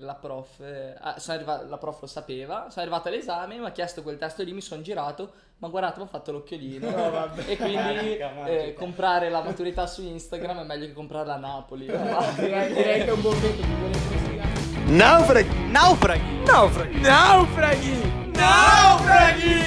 la prof, eh, ah, sono arriva- la prof lo sapeva, sono arrivato all'esame, mi ha chiesto quel testo lì, mi sono girato, ma guardate, mi ha fatto l'occhiolino. No, vabbè. e quindi eh, comprare la maturità su Instagram è meglio che comprarla a Napoli. direi, direi che è un buon metodo. Naufraghi! Naufraghi! Naufraghi! Naufraghi! Naufraghi!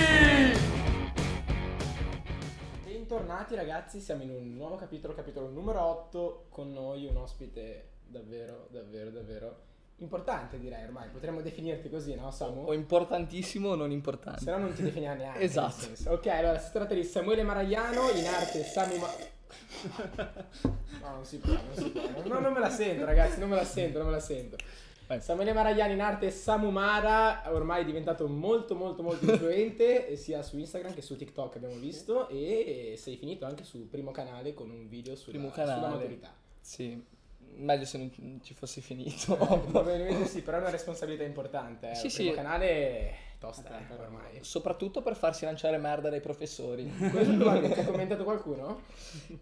Bentornati ragazzi, siamo in un nuovo capitolo, capitolo numero 8, con noi un ospite davvero, davvero, davvero importante direi ormai, potremmo definirti così, no Samu? o importantissimo o non importante. Se no non ti definiamo neanche. Esatto. Ok, allora si tratta di Samuele Maragliano, in arte Samu Ma... No, non si può, non si può. No, non me la sento ragazzi, non me la sento, non me la sento. Samuele Maragliano in arte Samu Mara, ormai è diventato molto molto molto influente eh, sia su Instagram che su TikTok abbiamo visto e sei finito anche sul primo canale con un video sulla, Primo sulla canale. maturità. Sì, meglio se non ci fossi finito. Probabilmente sì, però è una responsabilità importante. Eh. Sì, il primo sì. canale è tosta eh, ormai. Soprattutto per farsi lanciare merda dai professori. Questo probabilmente ha commentato qualcuno?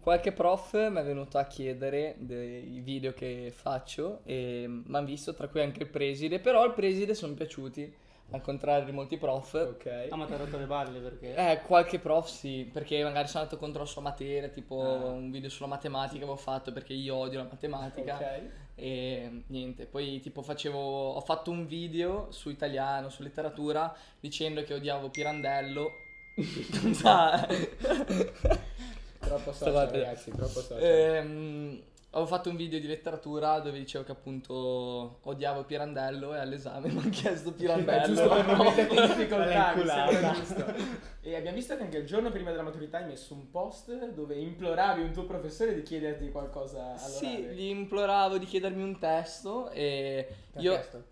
Qualche prof mi è venuto a chiedere dei video che faccio e mi hanno visto, tra cui anche il preside, però al preside sono piaciuti, al contrario di molti prof. Ok. Ah, ma ti ha rotto le balle perché? Eh, qualche prof sì, perché magari sono andato contro la sua materia, tipo Ah. un video sulla matematica avevo fatto perché io odio la matematica. Ok. E niente, poi tipo facevo, ho fatto un video su italiano, su letteratura, dicendo che odiavo Pirandello. Ah. Troppo guardando. ragazzi, troppo social. Ehm, avevo fatto un video di letteratura dove dicevo che appunto odiavo Pirandello e all'esame mi hanno chiesto Pirandello. Giusto per non No. metterti in difficoltà, mi sembra giusto. E abbiamo visto che anche il giorno prima della maturità hai messo un post dove imploravi un tuo professore di chiederti qualcosa Sì, all'orale. gli imploravo di chiedermi un testo e Che io, chiesto?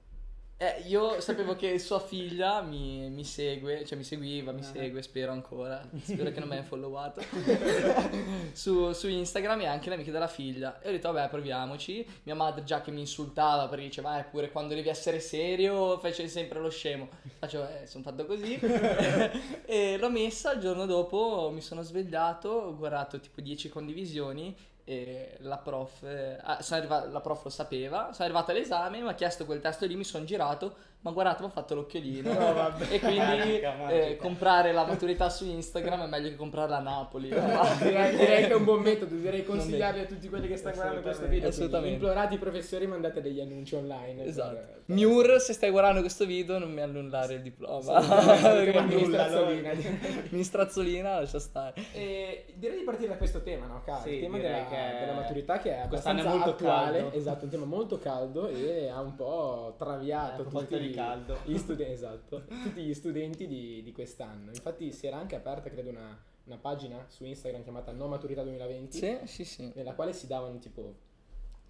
Eh, io sapevo che sua figlia mi, mi segue, cioè mi seguiva, mi Ah. segue, spero ancora, spero che non mi abbia followato, su, su Instagram e anche l'amica della figlia. E ho detto, vabbè, proviamoci. Mia madre già che mi insultava perché diceva, eh, pure quando devi essere serio facevi sempre lo scemo. Faccio, eh, sono fatto così. e l'ho messa, il giorno dopo mi sono svegliato, ho guardato tipo 10 condivisioni e la prof, eh, ah, sono arriva- la prof lo sapeva, sono arrivato all'esame, mi ha chiesto quel testo lì, mi sono girato, ma guardate, mi ha fatto l'occhiolino. No, vabbè. E quindi Magica, magica. eh, comprare la maturità su Instagram è meglio che comprarla a Napoli. Direi, direi che è un buon metodo, direi consigliarvi a tutti quelli che stanno guardando questo video. Assolutamente. Implorate i professori, mandate degli annunci online. Esatto. per- Miur, se stai guardando questo video, non mi annullare il diploma. Mi strazzolina. Mi strazzolina, lascia stare. E direi di partire da questo tema, no? Cara? Sì, il tema della, che della maturità che è quest'anno è abbastanza molto attuale. caldo. Esatto, un tema molto caldo e ha un po' traviato Eh, tutti caldo. gli studi- esatto, tutti gli studenti di, di quest'anno. Infatti si era anche aperta, credo, una, una pagina su Instagram chiamata No Maturità 2020, Sì, sì, sì. nella quale si davano tipo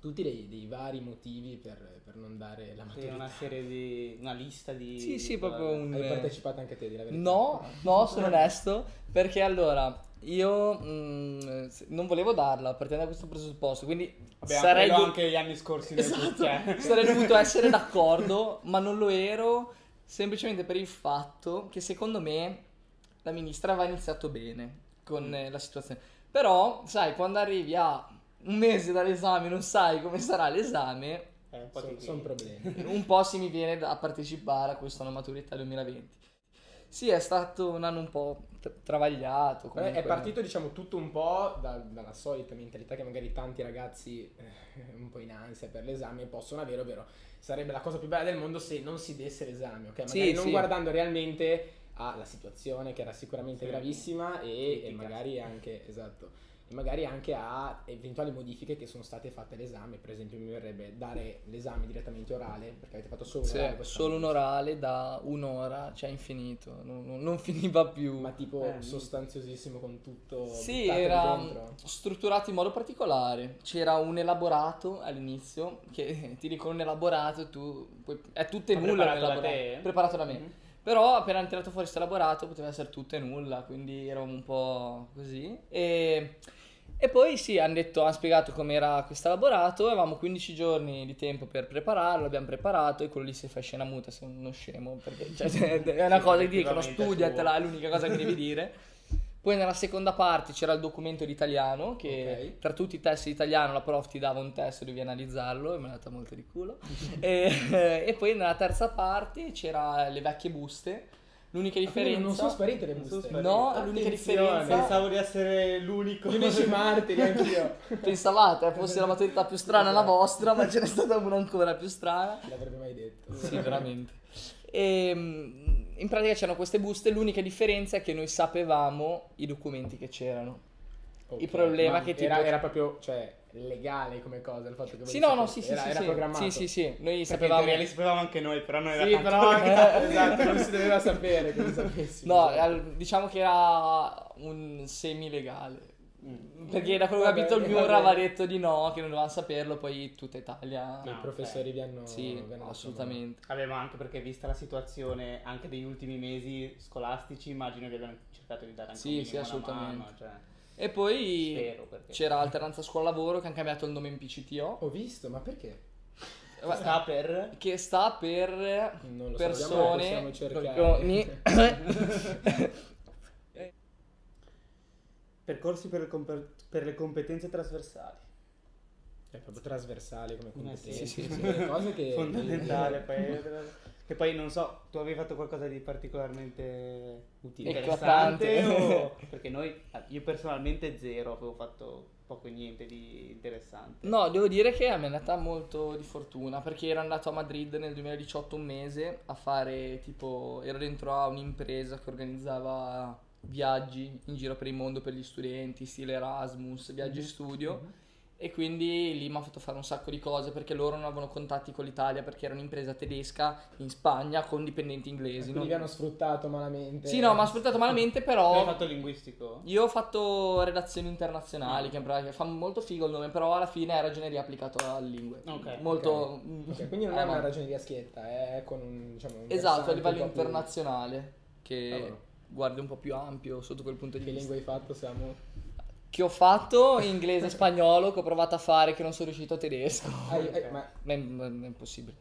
tutti dei, dei vari motivi per, per non dare la Sì, maturità. una serie di. una lista di. Sì, sì, proprio un... Hai partecipato anche te, di la verità? No, no, sono onesto, perché allora io mm, non volevo darla partendo da questo presupposto, quindi Vabbè, sarei, do- anche gli anni scorsi Esatto. cioè. sarei dovuto essere d'accordo, ma non lo ero semplicemente per il fatto che secondo me la ministra aveva iniziato bene con eh, la situazione. Però, sai, quando arrivi a un mese dall'esame non sai come sarà l'esame, Eh, un po' Sono ti- son problemi. un po' si mi viene da partecipare a questa anno maturità 2020. Sì, è stato un anno un po' tra- travagliato. Eh, comunque. È partito diciamo tutto un po' da- dalla solita mentalità che magari tanti ragazzi eh, un po' in ansia per l'esame possono avere, ovvero sarebbe la cosa più bella del mondo se non si desse l'esame, ok? Magari Sì, non sì. guardando realmente alla situazione che era sicuramente Sì. gravissima e, e magari anche, esatto, e magari anche a eventuali modifiche che sono state fatte all'esame, per esempio mi verrebbe dare l'esame direttamente orale, perché avete fatto solo un Sì, orale solo un orale da un'ora, cioè infinito, non, non- non finiva più. Ma tipo Eh, sostanziosissimo con tutto Sì, era dentro. strutturato in modo particolare. C'era un elaborato all'inizio, che ti dico un elaborato, tu puoi- è tutto e Ma nulla preparato da? Preparato da me. Mhm. Però appena hanno tirato fuori questo elaborato poteva essere tutto e nulla, quindi eravamo un po' così. E, e poi sì, hanno detto, hanno spiegato com'era questo elaborato, avevamo 15 giorni di tempo per prepararlo, l'abbiamo preparato e quello lì si fa scena muta, sei uno scemo, perché cioè, è una cosa che dicono, studiatela, è l'unica cosa che devi dire. Poi nella seconda parte c'era il documento di italiano, che Ok. tra tutti i test di italiano la prof ti dava un test e dovevi analizzarlo, e mi è andata molto di culo. e, e poi nella terza parte c'era le vecchie buste. L'unica Quindi differenza... non sono sparite le buste. sparite. No, l'unica Attenzione. differenza... Pensavo di essere l'unico. Gli unici martiri anch'io. Pensavate fosse la maturità più strana la vostra, ma ce n'è stata una ancora più strana. L'avrebbe mai detto. Sì, veramente. E, mm, in pratica c'erano queste buste, l'unica differenza è che noi sapevamo i documenti che c'erano. Ok, Il problema ma che tipo- era, era proprio, cioè, legale come cosa il fatto che Sì, no, no, sì, sì, era, sì, era sì. programmato. Sì, sì, sì, noi Perché sapevamo... li sapevamo anche noi, però non era Sì, però anche, esatto, non si doveva sapere che lo sapessimo. No, esatto. al- diciamo che era un semi-legale. Mm. Perché da quello che ho capito il vabbè. aveva detto di no, che non dovevano saperlo, poi tutta Italia... I Ah, ok. professori vi hanno... Sì, vi hanno dato assolutamente. Ma anche perché vista la situazione anche degli ultimi mesi scolastici, immagino che abbiano cercato di dare anche Sì, un sì, assolutamente. mano, cioè, E poi spero perché c'era alternanza scuola-lavoro che hanno cambiato il nome in PCTO. Ho visto, ma perché? sta per Che sta per Non lo persone sappiamo, possiamo cercare. con i- percorsi per le, compe- per le competenze trasversali. È proprio trasversale come competenza. sì, sì, sì. delle cose che... Fondamentale, poi, che poi non so, tu avevi fatto qualcosa di particolarmente Utile. interessante o perché noi io personalmente zero, avevo fatto poco e niente di interessante. No, devo dire che a me è andata molto di fortuna perché ero andato a Madrid nel 2018 un mese a fare tipo, ero dentro a un'impresa che organizzava viaggi in giro per il mondo per gli studenti, stile Erasmus, viaggi studio e quindi lì mi ha fatto fare un sacco di cose perché loro non avevano contatti con l'Italia perché era un'impresa tedesca in Spagna con dipendenti inglesi. Quindi non- vi hanno sfruttato malamente. Sì, no, mi ha sfruttato malamente però... hai fatto linguistico? Io ho fatto relazioni internazionali, che in pratica fa molto figo il nome, però alla fine è ragioneria applicato a lingue. Ok, molto... Ok, quindi non è Ah, una ma- ragioneria schietta, è con un, diciamo, un Esatto, a livello po' più- internazionale, che Cavolo. guardi un po' più ampio sotto quel punto di Che vista. lingua hai fatto? Siamo... Che ho fatto inglese e spagnolo, che ho provato a fare, che non sono riuscito a tedesco. Hai- hai- ma è, ma è impossibile,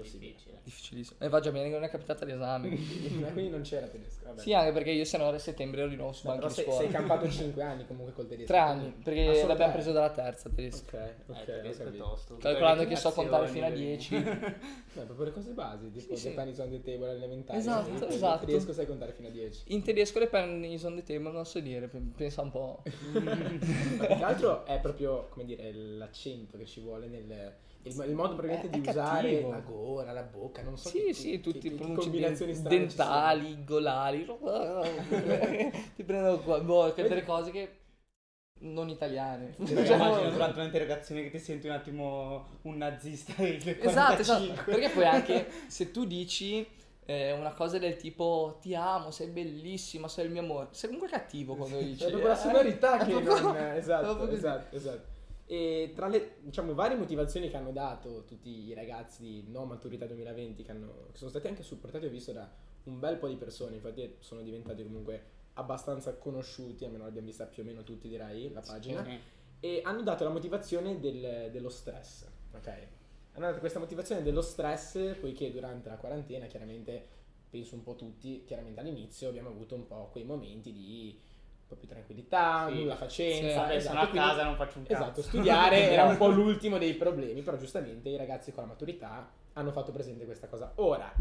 È difficile. difficilissimo. E va già bene che non è capitato l'esame. quindi non c'era tedesco. Vabbè. sì, anche perché io se no a settembre ero di nuovo su No, però di sei, scuola. sei campato 5 anni comunque col tedesco. Tre anni, quindi- perché l'abbiamo preso dalla terza tedesco. Ok, ok, Eh, tedesco è tosto. Calcolando che so contare fino a declinazioni, 10. Beh, proprio le cose basi, tipo Sì, The sì. Pennies on the Table elementari. Esatto, quindi esatto. In tedesco sai contare fino a 10. In tedesco le penny sono di tema, non so dire, pe- pensa un po'. Ma più che altro è proprio, come dire, l'accento che ci vuole nel... Il, il modo probabilmente È- di usare cattivo. la gola, la bocca, non so Sì, che- sì, tutti i combinazioni sono. dentali, golari. Ti prendono qua, boh, che delle cose che non italiane. Cioè, Cioè, immagino durante un'interrogazione che ti senti un attimo un nazista del Esatto, esatto. 45. Perché poi anche se tu dici eh, una cosa del tipo ti amo, sei bellissima, sei il mio amore, sei comunque cattivo quando lo dici. È proprio la eh. sonorità È che non... Esatto, così. esatto, esatto. E tra le, diciamo, varie motivazioni che hanno dato tutti i ragazzi di No Maturità 2020, che, hanno- che sono stati anche supportati, ho visto da un bel po' di persone, infatti sono diventati comunque abbastanza conosciuti, almeno l'abbiamo vista più o meno tutti direi, la pagina, Sì. e hanno dato la motivazione del- dello stress, ok? Hanno dato questa motivazione dello stress poiché durante la quarantena, chiaramente, penso un po' tutti, chiaramente all'inizio abbiamo avuto un po' quei momenti di po' più tranquillità, Sì. nulla facenza, Sì. Esatto, sono a quindi- casa non faccio un cazzo. Esatto, studiare era un po' l'ultimo dei problemi, però giustamente i ragazzi con la maturità hanno fatto presente questa cosa. Ora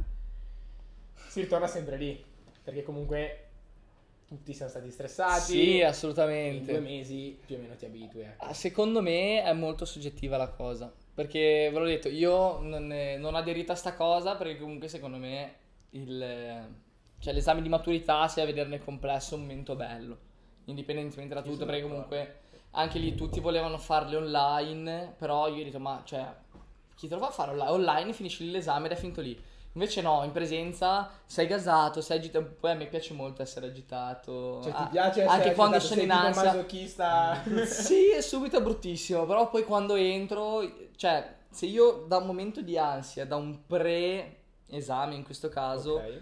si ritorna sempre lì, perché comunque tutti siamo stati stressati. Sì, in due assolutamente. mesi più o meno ti abitui. ecco. Ah, Secondo me è molto soggettiva la cosa. Perché ve l'ho detto, io non, ne- non ho aderito a sta cosa perché comunque secondo me il, cioè, l'esame di maturità, se a vederne complesso, è un momento bello. Indipendentemente da tutto, perché comunque anche lì tutti volevano farle online, però io ho detto, ma cioè, chi te lo fa fare online? Online finisci lì l'esame ed è finito lì. Invece no, in presenza sei gasato, sei agitato. Poi a me piace molto essere agitato. Cioè, ti piace essere anche quando agitato, sono in ansia. masochista. sì, è subito bruttissimo, però poi quando entro, cioè, se io da un momento di ansia, da un pre-esame in questo caso, Ok.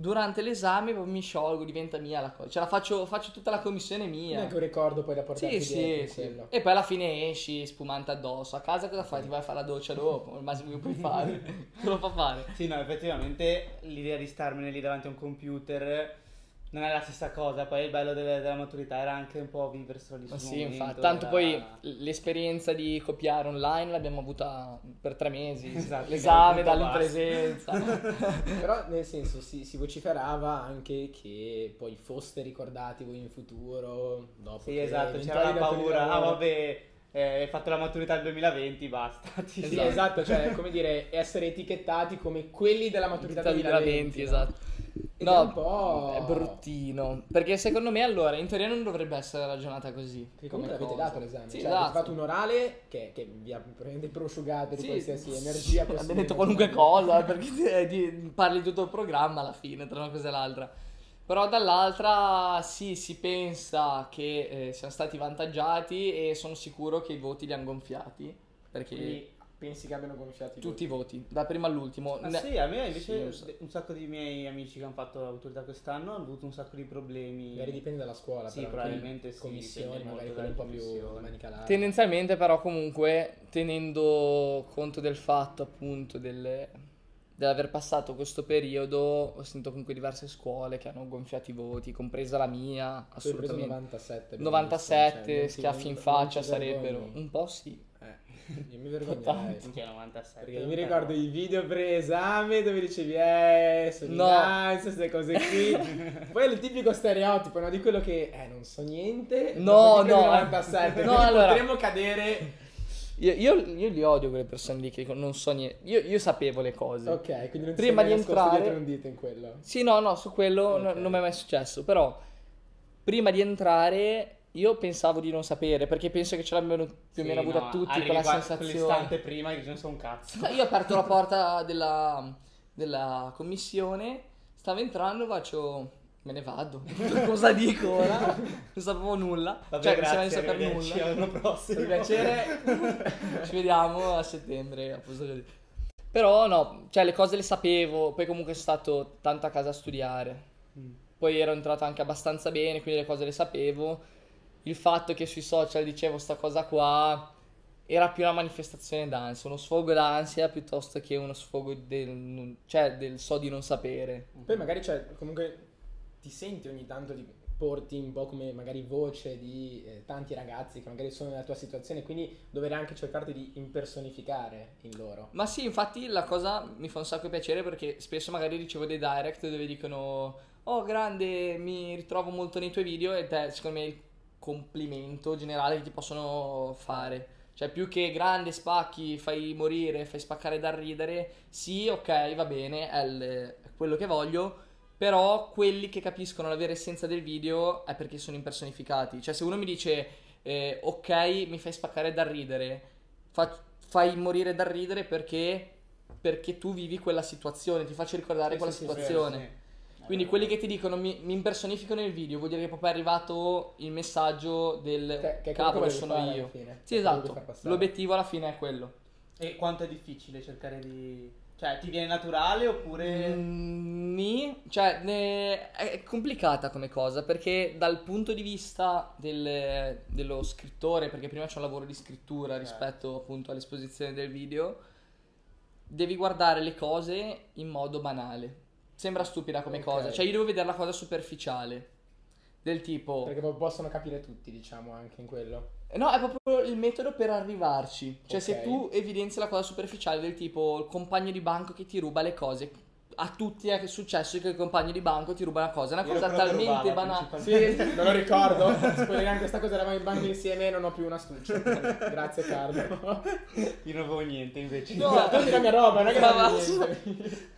Durante l'esame mi sciolgo, diventa mia la cosa, cioè la faccio, faccio tutta la commissione mia. Neanche un ricordo poi da portarti Sì, dietro sì, sì. quello. E poi alla fine esci spumante addosso. A casa cosa fai? Ti vai a fare la doccia dopo? Il massimo che puoi fare. Te lo fa fare. Sì, no, effettivamente l'idea di starmene lì davanti a un computer non è la stessa cosa. Poi il bello delle- della maturità era anche un po' viverselo lì Ma sul sì, momento, infatti. Tanto era- poi l'esperienza di copiare online l'abbiamo avuta per tre mesi. Esatto, L'esame che è un po' dalle in presenza. Però nel senso si, si vociferava anche che poi foste ricordati voi in futuro. Dopo Sì, che esatto, c'era la paura. Ah, vabbè, eh, hai fatto la maturità del 2020, basta. Sì, esatto, cioè come dire, essere etichettati come quelli della maturità 2020. no? esatto. No, è un po'- è bruttino. Perché secondo me allora in teoria non dovrebbe essere ragionata così. Perché come comunque avete cosa. dato l'esame, Sì, cioè esatto. avete fatto un orale che, che vi ha probabilmente prosciugato di Sì, qualsiasi energia possibile. Abbiamo detto qualunque cosa perché te- di- parli tutto il programma alla fine tra una cosa e l'altra. Però dall'altra sì, si pensa che eh, siamo stati vantaggiati e sono sicuro che i voti li hanno gonfiati. Perché Quindi pensi che abbiano gonfiato i tutti i voti? da primo all'ultimo. Ah, Ne- sì, a me Sì, invece lo so. un sacco di miei amici che hanno fatto l'autorità quest'anno hanno avuto un sacco di problemi. Magari dipende dalla scuola, Sì, però probabilmente sì, commissioni, magari quelle un po' più commissioni. manica larga. Tendenzialmente però comunque tenendo conto del fatto appunto del- dell'aver passato questo periodo ho sentito comunque diverse scuole che hanno gonfiato i voti, compresa la mia, assolutamente. 97. benissimo, 97 cioè, schiaffi in faccia sarebbero. Un po' sì. Io mi vergognerei. Minchia, 97. Perché mi ricordo i video pre-esame dove dicevi, eh, sono No. queste cose qui. Poi è il tipico stereotipo, no? Di quello che, eh, non so niente. No, no, 97. no, allora- potremmo cadere. Io, io, io li odio quelle persone lì che non so niente. Io, io sapevo le cose. Ok, quindi non Prima di entrare- dietro un dito in quello. Sì, no, no, su quello no- Ok. non mi è mai successo. Però, prima di entrare, io pensavo di non sapere. Perché penso che ce l'abbiano più o meno avuta tutti quella sensazione. Quell'istante prima che non so un cazzo. No, Io ho aperto la porta della, della commissione, stavo entrando, faccio. Me ne vado. Cosa dico ora? Non sapevo nulla. Vabbè, cioè, grazie, non saper arrivederci, nulla. L'anno prossimo. Per piacere. Ci vediamo a settembre. a. Però no, cioè le cose le sapevo. Poi comunque sono stato tanto a casa a studiare. Mm. Poi ero entrato anche abbastanza bene, quindi le cose le sapevo. Il fatto che sui social dicevo sta cosa qua era più una manifestazione d'ansia, uno sfogo d'ansia piuttosto che uno sfogo del, cioè, del so di non sapere. Poi magari, cioè, comunque ti senti ogni tanto di porti un po' come magari voce di eh, tanti ragazzi che magari sono nella tua situazione, quindi dovrei anche cercarti di impersonificare in loro. Ma sì, infatti la cosa mi fa un sacco piacere perché spesso magari ricevo dei direct dove dicono Oh grande, mi ritrovo molto nei tuoi video ed è secondo me il complimento generale che ti possono fare. Cioè più che grande spacchi, fai morire, fai spaccare da ridere, sì, ok, va bene, è, il- è quello che voglio, però quelli che capiscono la vera essenza del video è perché sono impersonificati. Cioè se uno mi dice eh, ok, mi fai spaccare da ridere, fa- fai morire da ridere perché, perché tu vivi quella situazione, ti faccio ricordare Sì, quella sì, sì, situazione. Quindi quelli che ti dicono mi, mi impersonificano nel video vuol dire che proprio è arrivato il messaggio del Che- che cavolo sono io. Sì, esatto. L'obiettivo alla fine è quello. E quanto è difficile cercare di... Cioè, ti viene naturale oppure... Mm, mi- cioè, ne- è complicata come cosa perché dal punto di vista del- dello scrittore, perché prima c'è un lavoro di scrittura Certo. rispetto appunto all'esposizione del video, devi guardare le cose in modo banale. Sembra stupida come Ok. cosa, cioè io devo vedere la cosa superficiale. Del tipo, Perché possono capire tutti, diciamo, anche in quello. No, è proprio il metodo per arrivarci. Cioè, se Ok. tu evidenzi la cosa superficiale del tipo il compagno di banco che ti ruba le cose. A tutti è successo che il compagno di banco ti ruba una cosa. È una Io cosa talmente banale. Sì, me lo ricordo. Spoileriamo questa cosa, eravamo in banco insieme e non ho più un astuccio. Grazie Carlo. Io non avevo niente invece. No, No, prendi la mia roba, non è che Ma non va- niente.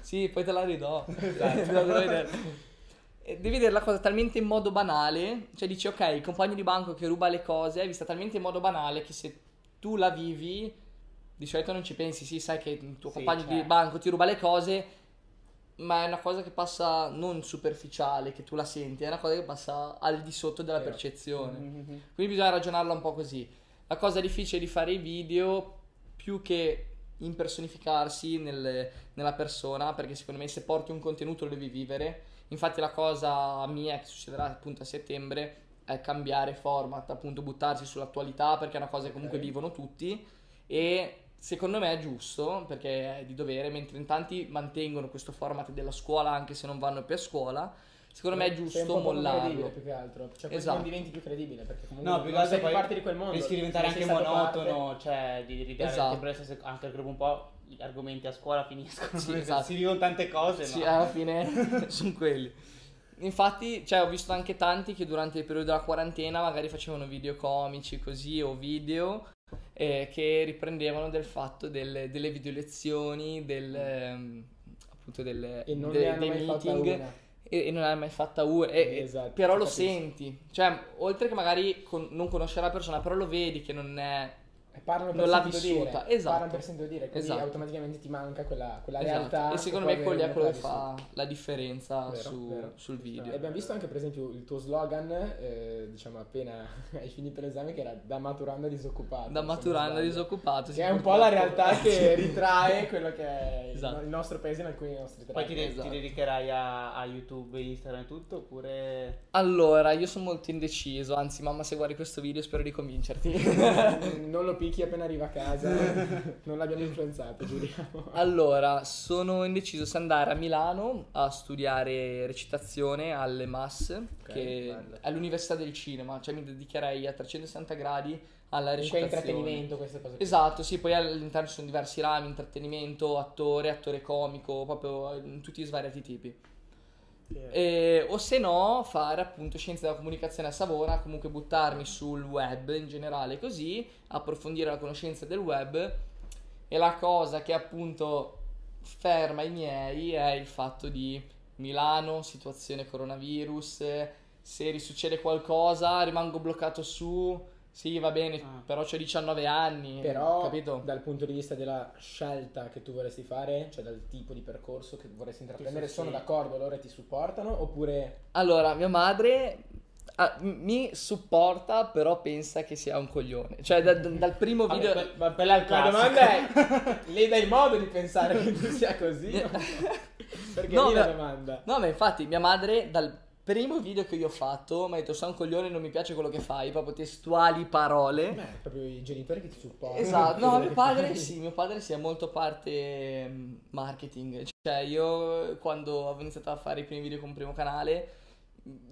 Sì, poi te la ridò. Devi vedere la cosa talmente in modo banale. Cioè, dici, ok, il compagno di banco che ruba le cose è vista talmente in modo banale che se tu la vivi, di solito non ci pensi. Sì, sai che il tuo Sì, compagno di certo. banco ti ruba le cose. Ma è una cosa che passa non superficiale, che tu la senti, è una cosa che passa al di sotto della Vero. percezione. Mhm. Quindi bisogna ragionarla un po' così. La cosa difficile di fare i video, più che impersonificarsi nel- nella persona, perché secondo me se porti un contenuto lo devi vivere. Infatti la cosa mia che succederà appunto a settembre è cambiare format, appunto buttarsi sull'attualità, perché è una cosa che comunque Ok. vivono tutti e secondo me è giusto, perché è di dovere, mentre in tanti mantengono questo format della scuola anche se non vanno più a scuola. Secondo me è giusto mollarlo. più che altro. Cioè, Esatto. non diventi più credibile perché comunque No, non più che altro poi parte di quel mondo. rischi di diventare anche monotono, parte. cioè di ridare Esatto. sempre le stesse- anche dopo un po' gli argomenti a scuola finiscono, Sì, esatto. si dicono tante cose, Sì, ma alla fine sono quelli. Infatti, cioè, ho visto anche tanti che durante il periodo della quarantena magari facevano video comici così o video eh, che riprendevano del fatto delle, delle video lezioni, del, ehm, appunto delle, E non de- dei mai fatta meeting una. E, e non hai mai fatta una. Esatto, però lo capisco. senti, cioè, oltre che magari con- non conoscere la persona, però lo vedi che non è parlano per Non l'ha vissuta, dire. esatto. Parlano per sentito dire, quindi Esatto. automaticamente ti manca quella, quella Esatto. realtà. E secondo me quello è quello che fa la differenza Vero, su- vero. sul video. E abbiamo visto anche per esempio il tuo slogan, eh, diciamo appena hai finito l'esame, che era da maturando a disoccupato. Da maturando disoccupato. Che è un po' la realtà che ritrae quello che è il- Esatto. il nostro paese in alcuni dei nostri poi tratti. ti, de- Esatto. ti dedicherai a, a YouTube, Instagram e tutto, oppure... Allora, io sono molto indeciso, anzi mamma se guardi questo video spero di convincerti. non lo picchi appena arriva a casa, non l'abbiamo influenzato, giuriamo. allora, sono indeciso se andare a Milano a studiare recitazione alle MAS, che bello. è l'università del cinema, cioè mi dedicherei a 360 gradi alla recitazione. intrattenimento, queste cose. Esatto, sì, poi all'interno ci sono diversi rami, intrattenimento, attore, attore comico, proprio in tutti i svariati tipi. E- o se no fare appunto scienze della comunicazione a Savona, comunque buttarmi sul web in generale così, approfondire la conoscenza del web. E la cosa che appunto ferma i miei è il fatto di Milano, situazione coronavirus, se risuccede qualcosa rimango bloccato su, sì va bene, Ah. però ho 19 anni, Però capito? dal punto di vista della scelta che tu vorresti fare, cioè dal tipo di percorso che vorresti intraprendere, Sì, sono sì. d'accordo, loro ti supportano oppure Allora, mia madre ah, mi supporta, però pensa che sia un coglione. Cioè, da- da- dal primo Vabbè, video. que- Ma il La domanda è, le dai modo di pensare che tu sia così? Perché No, lì la beh, domanda. No, ma infatti, mia madre, dal primo video che io ho fatto, mi ha detto: Sei un coglione, non mi piace quello che fai. Proprio testuali parole. Beh, proprio i genitori che ti supportano. Esatto, no, mio padre sì, mio padre sì, è molto parte mm, marketing. Cioè, io quando ho iniziato a fare i primi video con Primo Canale,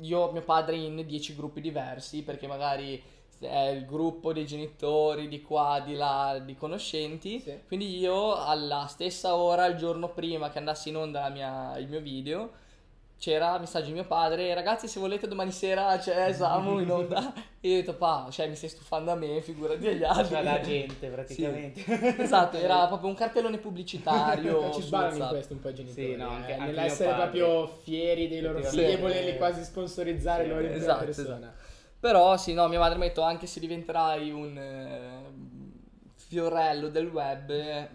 io mio padre in 10 gruppi diversi, perché magari è il gruppo dei genitori di qua, di là, di conoscenti. Sì. Quindi io alla stessa ora, il giorno prima che andasse in onda la mia- il mio video, c'era messaggio di mio padre, ragazzi se volete domani sera c'è Samu in onda. E io ho detto, pa, cioè mi stai stufando a me, figurati agli altri. Cioè la gente praticamente. Esatto, era proprio un cartellone pubblicitario. ci su sballano in WhatsApp. questo un po' i genitori. Sì, no, eh, anche- anche nell'essere proprio fieri dei loro figli e volerli quasi sponsorizzare Sì, loro in prima esatto, persona. Però sì, no, mia madre mi ha detto anche se diventerai un eh, fiorello del web, eh,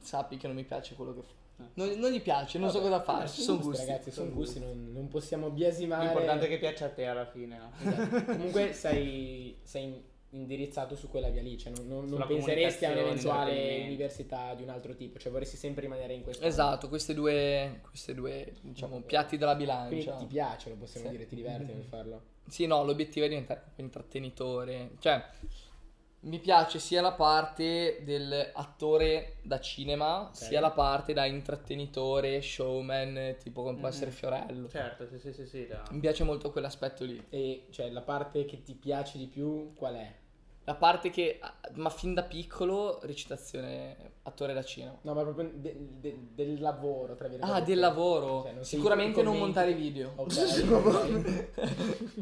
sappi che non mi piace quello che fa. Non, non gli piace, non so Vabbè, cosa fare, ci sono gusti, gusti. Ragazzi, sono Sono gusti, non, non possiamo biasimare. L'importante è che piaccia a te alla fine, no? Esatto. Comunque sei, sei in- indirizzato su quella via lì, cioè non, non- non penseresti a un'eventuale università di un altro tipo, cioè vorresti sempre rimanere in questo. Esatto, queste due, queste due diciamo, piatti della Quindi bilancia. ti piace, lo possiamo Sì. dire, ti diverti nel farlo. Sì, no, l'obiettivo è diventare proprio intrattenitore. Cioè, mi piace sia la parte dell'attore da cinema, sia la parte da intrattenitore, showman, tipo come può Mhm. essere Fiorello. Certo, sì, sì, sì, sì. da- Mi piace molto quell'aspetto lì. E cioè la parte che ti piace di più qual è? La parte che, ma fin da piccolo, recitazione, attore da cinema. No, ma proprio de- de- del lavoro, tra virgolette. Ah, del lavoro. Cioè, non Sicuramente non montare video. Ok, ok.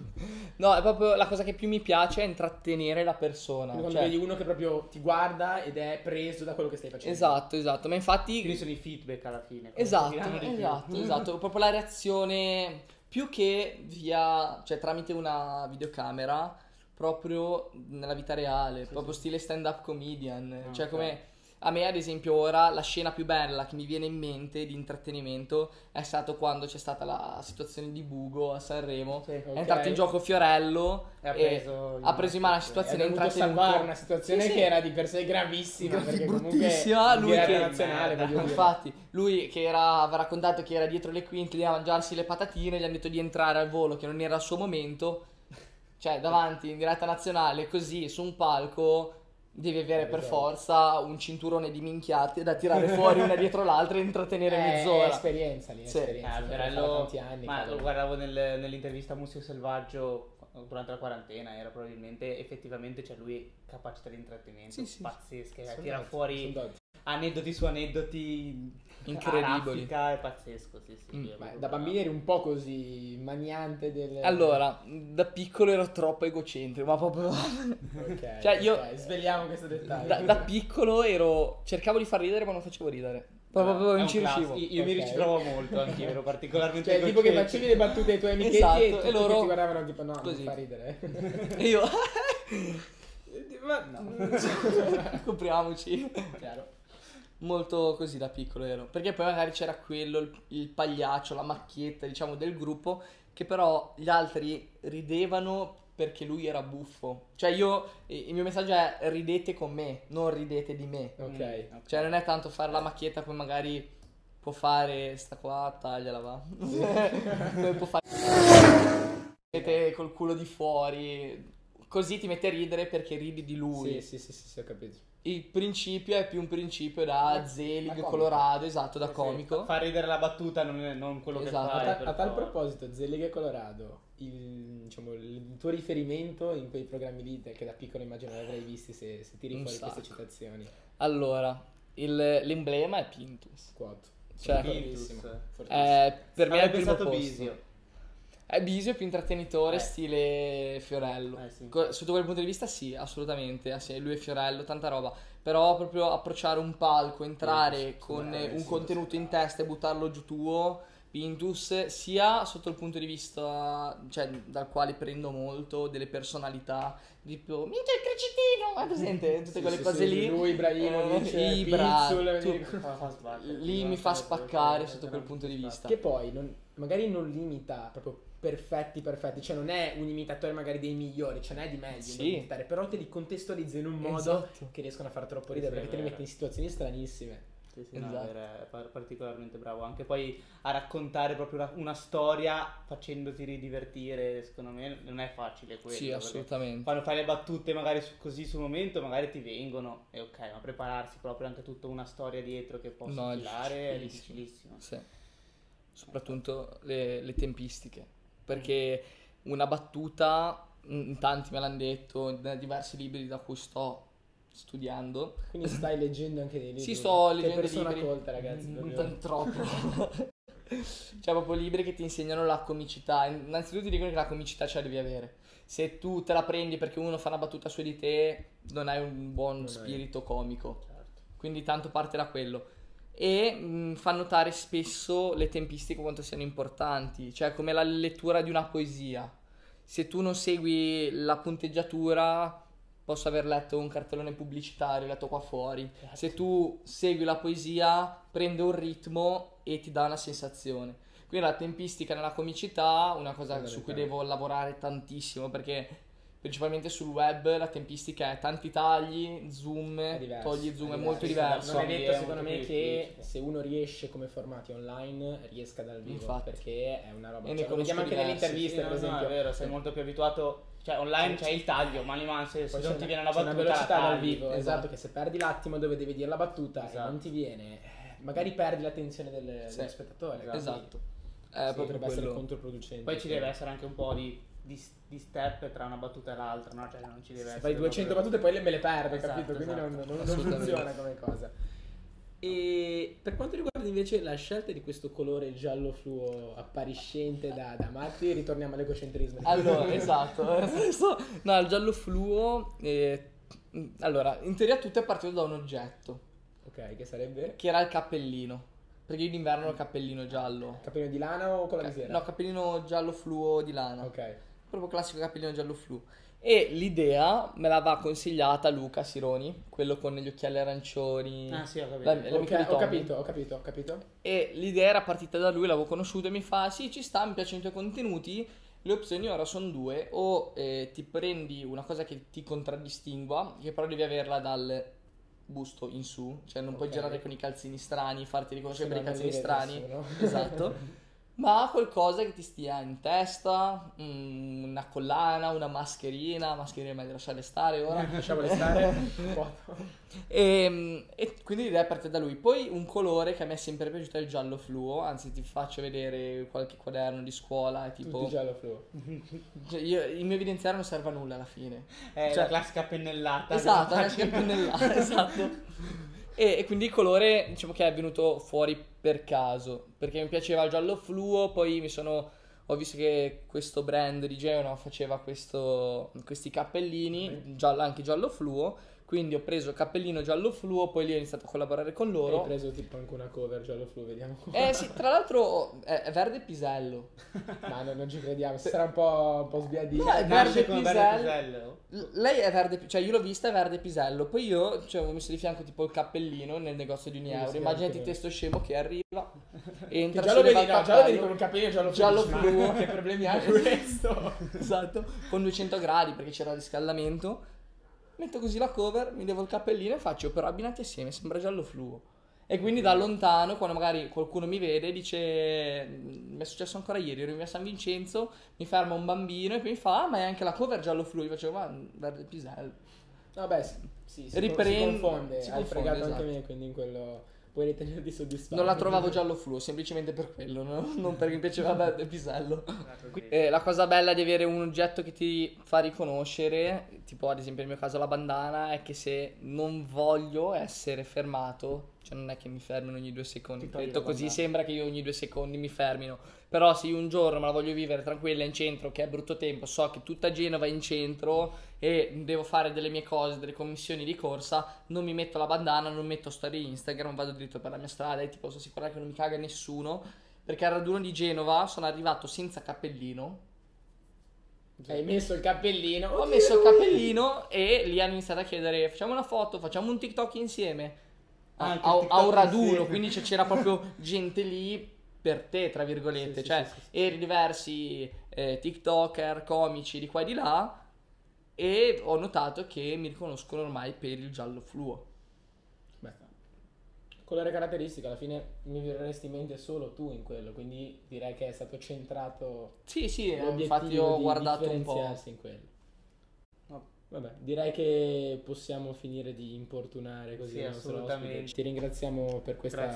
No, è proprio la cosa che più mi piace è intrattenere la persona. Quindi quando Cioè, vedi uno che proprio ti guarda ed è preso da quello che stai facendo. esatto, esatto. Ma infatti Quindi sono i feedback alla fine. Esatto, esatto, esatto, proprio la reazione più che via, cioè tramite una videocamera, proprio nella vita reale, proprio stile stand-up comedian, Ah, cioè come a me ad esempio ora la scena più bella che mi viene in mente di intrattenimento è stato quando c'è stata la situazione di Bugo a Sanremo, Sì, è ok. entrato in gioco Fiorello E ha preso ha preso in mano la situazione è dovuto intrattenuto. salvare una situazione Sì, sì. che era di per sé gravissima, perché comunque bruttissima, in lui che- nazionale, merda. Infatti, lui che era, aveva raccontato che era dietro le quinte lì a mangiarsi le patatine, gli hanno detto di entrare al volo, che non era il suo momento. Cioè, davanti in diretta nazionale, così su un palco, devi avere per Esatto. forza un cinturone di minchiate da tirare fuori una dietro l'altra e intrattenere Eh, È mezz'ora. esperienza lì, è Sì. esperienza. Eh, Lo Verello- fa tanti anni. ma lo guardavo nel- nell'intervista a Muschio Selvaggio durante la quarantena, era probabilmente effettivamente c'è lui capacità di intrattenimento Sì, sì. pazzesche, eh, Sono tira fuori aneddoti su aneddoti Incredibili. a raffica, è pazzesco, sì, sì. Mm. proprio da bravo. bambini eri un po' così maniante del... Allora, da piccolo ero troppo egocentrico, ma proprio... Ok, Cioè, io- ok, Svegliamo questo dettaglio. Da, da piccolo ero... cercavo di far ridere ma non facevo ridere. Proprio È non ci classico. riuscivo. Io, io mi Ok. ci trovo molto, anch'io ero particolarmente Cioè, tipo che facevi le battute ai tuoi amichetti Esatto, e, tutti e loro- che ti guardavano tipo no, Così. non fa ridere. E io... Ma no. Copriamoci. Chiaro. Molto così da piccolo ero. Perché poi magari c'era quello, il, il pagliaccio, la macchietta, diciamo, del gruppo, che però gli altri ridevano perché lui era buffo. Cioè io, il mio messaggio è ridete con me, non ridete di me. Ok. Mm, Cioè non è tanto fare la macchietta come magari può fare sta qua, tagliala va. come può fare col culo di fuori. Così ti mette a ridere perché ridi di lui. Sì, sì, sì, sì, sì, ho capito. Il principio è più un principio da Da Zelig, comico. Colorado, esatto, da Sì, comico. Fa ridere la battuta, non, è- non quello Esatto. che A, fai. ta- per a tal proposito, Zelig e Colorado, il, diciamo, il tuo riferimento in quei programmi lì, che da piccolo immagino li avrei visti se, se tiri Un fuori queste sacco. citazioni. Allora, il- l'emblema è Pintus. Squad. Cioè, Pintus. fortissimo, Eh, per me è il primo posto. Bisio. È Bisio più intrattenitore, Eh. stile Fiorello. Eh, sì. Sotto quel punto di vista sì, assolutamente. Ah, sì, lui è Fiorello, tanta roba. Però proprio approcciare un palco, entrare Pintus, con eh, un sì, contenuto sì. in testa e buttarlo giù tuo, Pintus, sia sotto il punto di vista, cioè, dal quale prendo molto delle personalità, tipo, minchia il crecitino, è presente? Tutte quelle cose lì. lui, Ibrahimovic, Eh, Ibra, Pizzul, tu-. Lì mi fa spaccare sotto quel punto di vista. Che poi non- magari non limita proprio perfetti perfetti, cioè non è un imitatore magari dei migliori, ce n'è di meglio, Sì. imitare, però te li contestualizza in un modo Esatto. che riescono a far troppo ridere sì, perché te li metti in situazioni stranissime. Sì, sì, no, Esatto. è par- particolarmente bravo. Anche poi a raccontare proprio una, una storia facendoti ridivertire, secondo me non è facile quello. Sì, assolutamente. Quando fai le battute magari su- così sul momento, magari ti vengono, e ok, ma prepararsi proprio anche tutta una storia dietro che possa No, è filare è difficilissimo. difficilissimo. Sì. Soprattutto le, le tempistiche. Perché una battuta, in tanti me l'hanno detto, da diversi libri da cui sto studiando. Quindi stai leggendo anche dei libri. Sì, sto Che leggendo persona libri. colta, ragazzi. Mm, proprio. tan- troppo. Cioè, proprio libri che ti insegnano la comicità. Innanzitutto ti dicono che la comicità ce la devi avere. Se tu te la prendi perché uno fa una battuta su di te, non hai un buon Non hai. spirito comico. Certo. Quindi tanto parte da quello. E mh, fa notare spesso le tempistiche quanto siano importanti, cioè come la lettura di una poesia. Se tu non segui la punteggiatura, posso aver letto un cartellone pubblicitario, letto qua fuori. Se tu segui la poesia, prende un ritmo e ti dà una sensazione. Quindi la tempistica nella comicità, una cosa su cui devo lavorare tantissimo perché principalmente sul web la tempistica è tanti tagli, zoom, È togli zoom, è, diverso. molto diverso. Non è detto è secondo me che se uno riesce come formati online riesca dal vivo Infatti. perché è una roba E ne cioè, lo vediamo anche nelle interviste Sì, no, per no, esempio è vero, sei molto più abituato. Cioè, online C'è- il taglio, ma man, se, se non c'è ti una- viene la c'è una battuta. velocità dal vivo esatto. che se perdi l'attimo dove devi dire la battuta e Esatto. non ti viene eh, magari perdi l'attenzione del, Sì. dello spettatore Esatto. Esatto. È Sì, potrebbe essere quello. controproducente Poi ci deve essere anche un po' di, di, di step tra una battuta e l'altra, no? Cioè, non ci deve se essere. fai 200 proprio- battute poi le me le perdo Esatto, capito quindi esatto. non, non- non Assolutamente. funziona come cosa e per quanto riguarda invece la scelta di questo colore giallo fluo appariscente da, da matti ritorniamo all'egocentrismo Allora, esatto. No, il giallo fluo. eh, allora, in teoria tutto è partito da un oggetto, ok che sarebbe che era il cappellino. Perché io d'inverno ho il cappellino giallo. cappellino di lana o con la visiera No, cappellino giallo fluo di lana. ok Proprio classico cappellino giallo fluo. E l'idea me l'aveva consigliata Luca Sironi, quello con gli occhiali arancioni. Ah, sì, ho capito. La- ho Tommy. capito ho capito ho capito E l'idea era partita da lui, l'avevo conosciuto e mi fa: Sì, ci sta, mi piacciono i tuoi contenuti. Le opzioni ora sono due: o eh, ti prendi una cosa che ti contraddistingua, che però devi averla dal busto in su, cioè non puoi Ok. girare con i calzini strani, farti riconoscere per i no, calzini strani. nessuno. Esatto. ma qualcosa che ti stia in testa, mm, una collana, una mascherina, mascherina è meglio lasciarle stare ora. Lasciamole stare. E, e quindi l'idea è partita da lui. Poi un colore che a me è sempre piaciuto è il giallo fluo, anzi ti faccio vedere qualche quaderno di scuola, tipo... Tutti giallo fluo. Cioè, io- il mio evidenziare non serve a nulla alla fine. È Cioè- la classica pennellata. Esatto, la faccio- pennellata, esatto. E, e quindi il colore, diciamo che è venuto fuori per caso, perché mi piaceva il giallo fluo, poi mi sono... Ho visto che questo brand di Genova faceva questo- questi cappellini, giallo- anche giallo fluo, quindi ho preso il cappellino giallo fluo, poi lì ho iniziato a collaborare con loro. preso tipo anche una cover giallo fluo, vediamo. Eh sì, tra l'altro è, verde pisello. Ma no, non ci crediamo, sarà un po', un po' sbiadito. No, è verde pisello. verde pisello. L- Lei è verde, cioè io l'ho vista è verde pisello, poi io cioè, ho messo di fianco tipo il cappellino nel negozio di Sì, Unieuro. sì, Immaginati testo scemo che arriva, Che entra, già lo vedi, no, già lo vedi con un capello giallo, Giallo dici, ma fluo. Che problemi ha questo? Esatto, con 200 gradi perché c'era riscaldamento. Metto così la cover, mi levo il cappellino e faccio però abbinati assieme, sembra giallo fluo. E quindi da lontano, quando magari qualcuno mi vede, dice: Mi è successo ancora ieri, ero in via San Vincenzo, mi ferma un bambino e poi mi fa: Ah, ma è anche la cover giallo fluo. Io facevo: Ma verde pisello. Vabbè, sì, sì, si, Riprende- si confonde. si Hai confonde, fregato anche esatto. me, quindi in quello puoi ritenerti soddisfatto. Non la trovavo giallo fluo, semplicemente per quello, no? non perché mi piaceva verde pisello. Eh, la cosa bella di avere un oggetto che ti fa riconoscere, tipo ad esempio nel mio caso la bandana, è che se non voglio essere fermato, cioè non è che mi fermino ogni due secondi, detto così sembra che io ogni due secondi mi fermino, però se io un giorno me la voglio vivere tranquilla in centro, che è brutto tempo, so che tutta Genova è in centro e devo fare delle mie cose, delle commissioni di corsa, non mi metto la bandana, non metto storie Instagram, vado dritto per la mia strada e ti posso assicurare che non mi caga nessuno, perché al raduno di Genova sono arrivato senza cappellino, Hai messo il cappellino. ho messo il cappellino e lì hanno iniziato a chiedere facciamo una foto, facciamo un TikTok insieme. A, a- un raduno, quindi c'era proprio gente lì per te, tra virgolette. Sì, cioè, sì, sì, eri diversi eh, TikToker, comici di qua e di là. E ho notato che mi riconoscono ormai per il giallo fluo. Beh, colore caratteristico, alla fine mi verresti in mente solo tu in quello, quindi direi che è stato centrato Sì, sì, eh, infatti ho guardato un po'. in quello. Vabbè, direi che possiamo finire di importunare così Sì, il nostro assolutamente. ospite. Ti ringraziamo per questa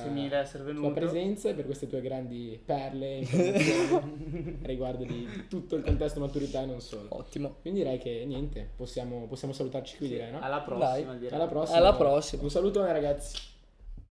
tua presenza e per queste tue grandi perle informazioni riguardo di tutto il contesto maturità e non solo. Ottimo. Quindi direi che niente, possiamo, possiamo salutarci qui direi, no? Alla prossima. Alla prossima. Alla prossima. Un salutone ragazzi.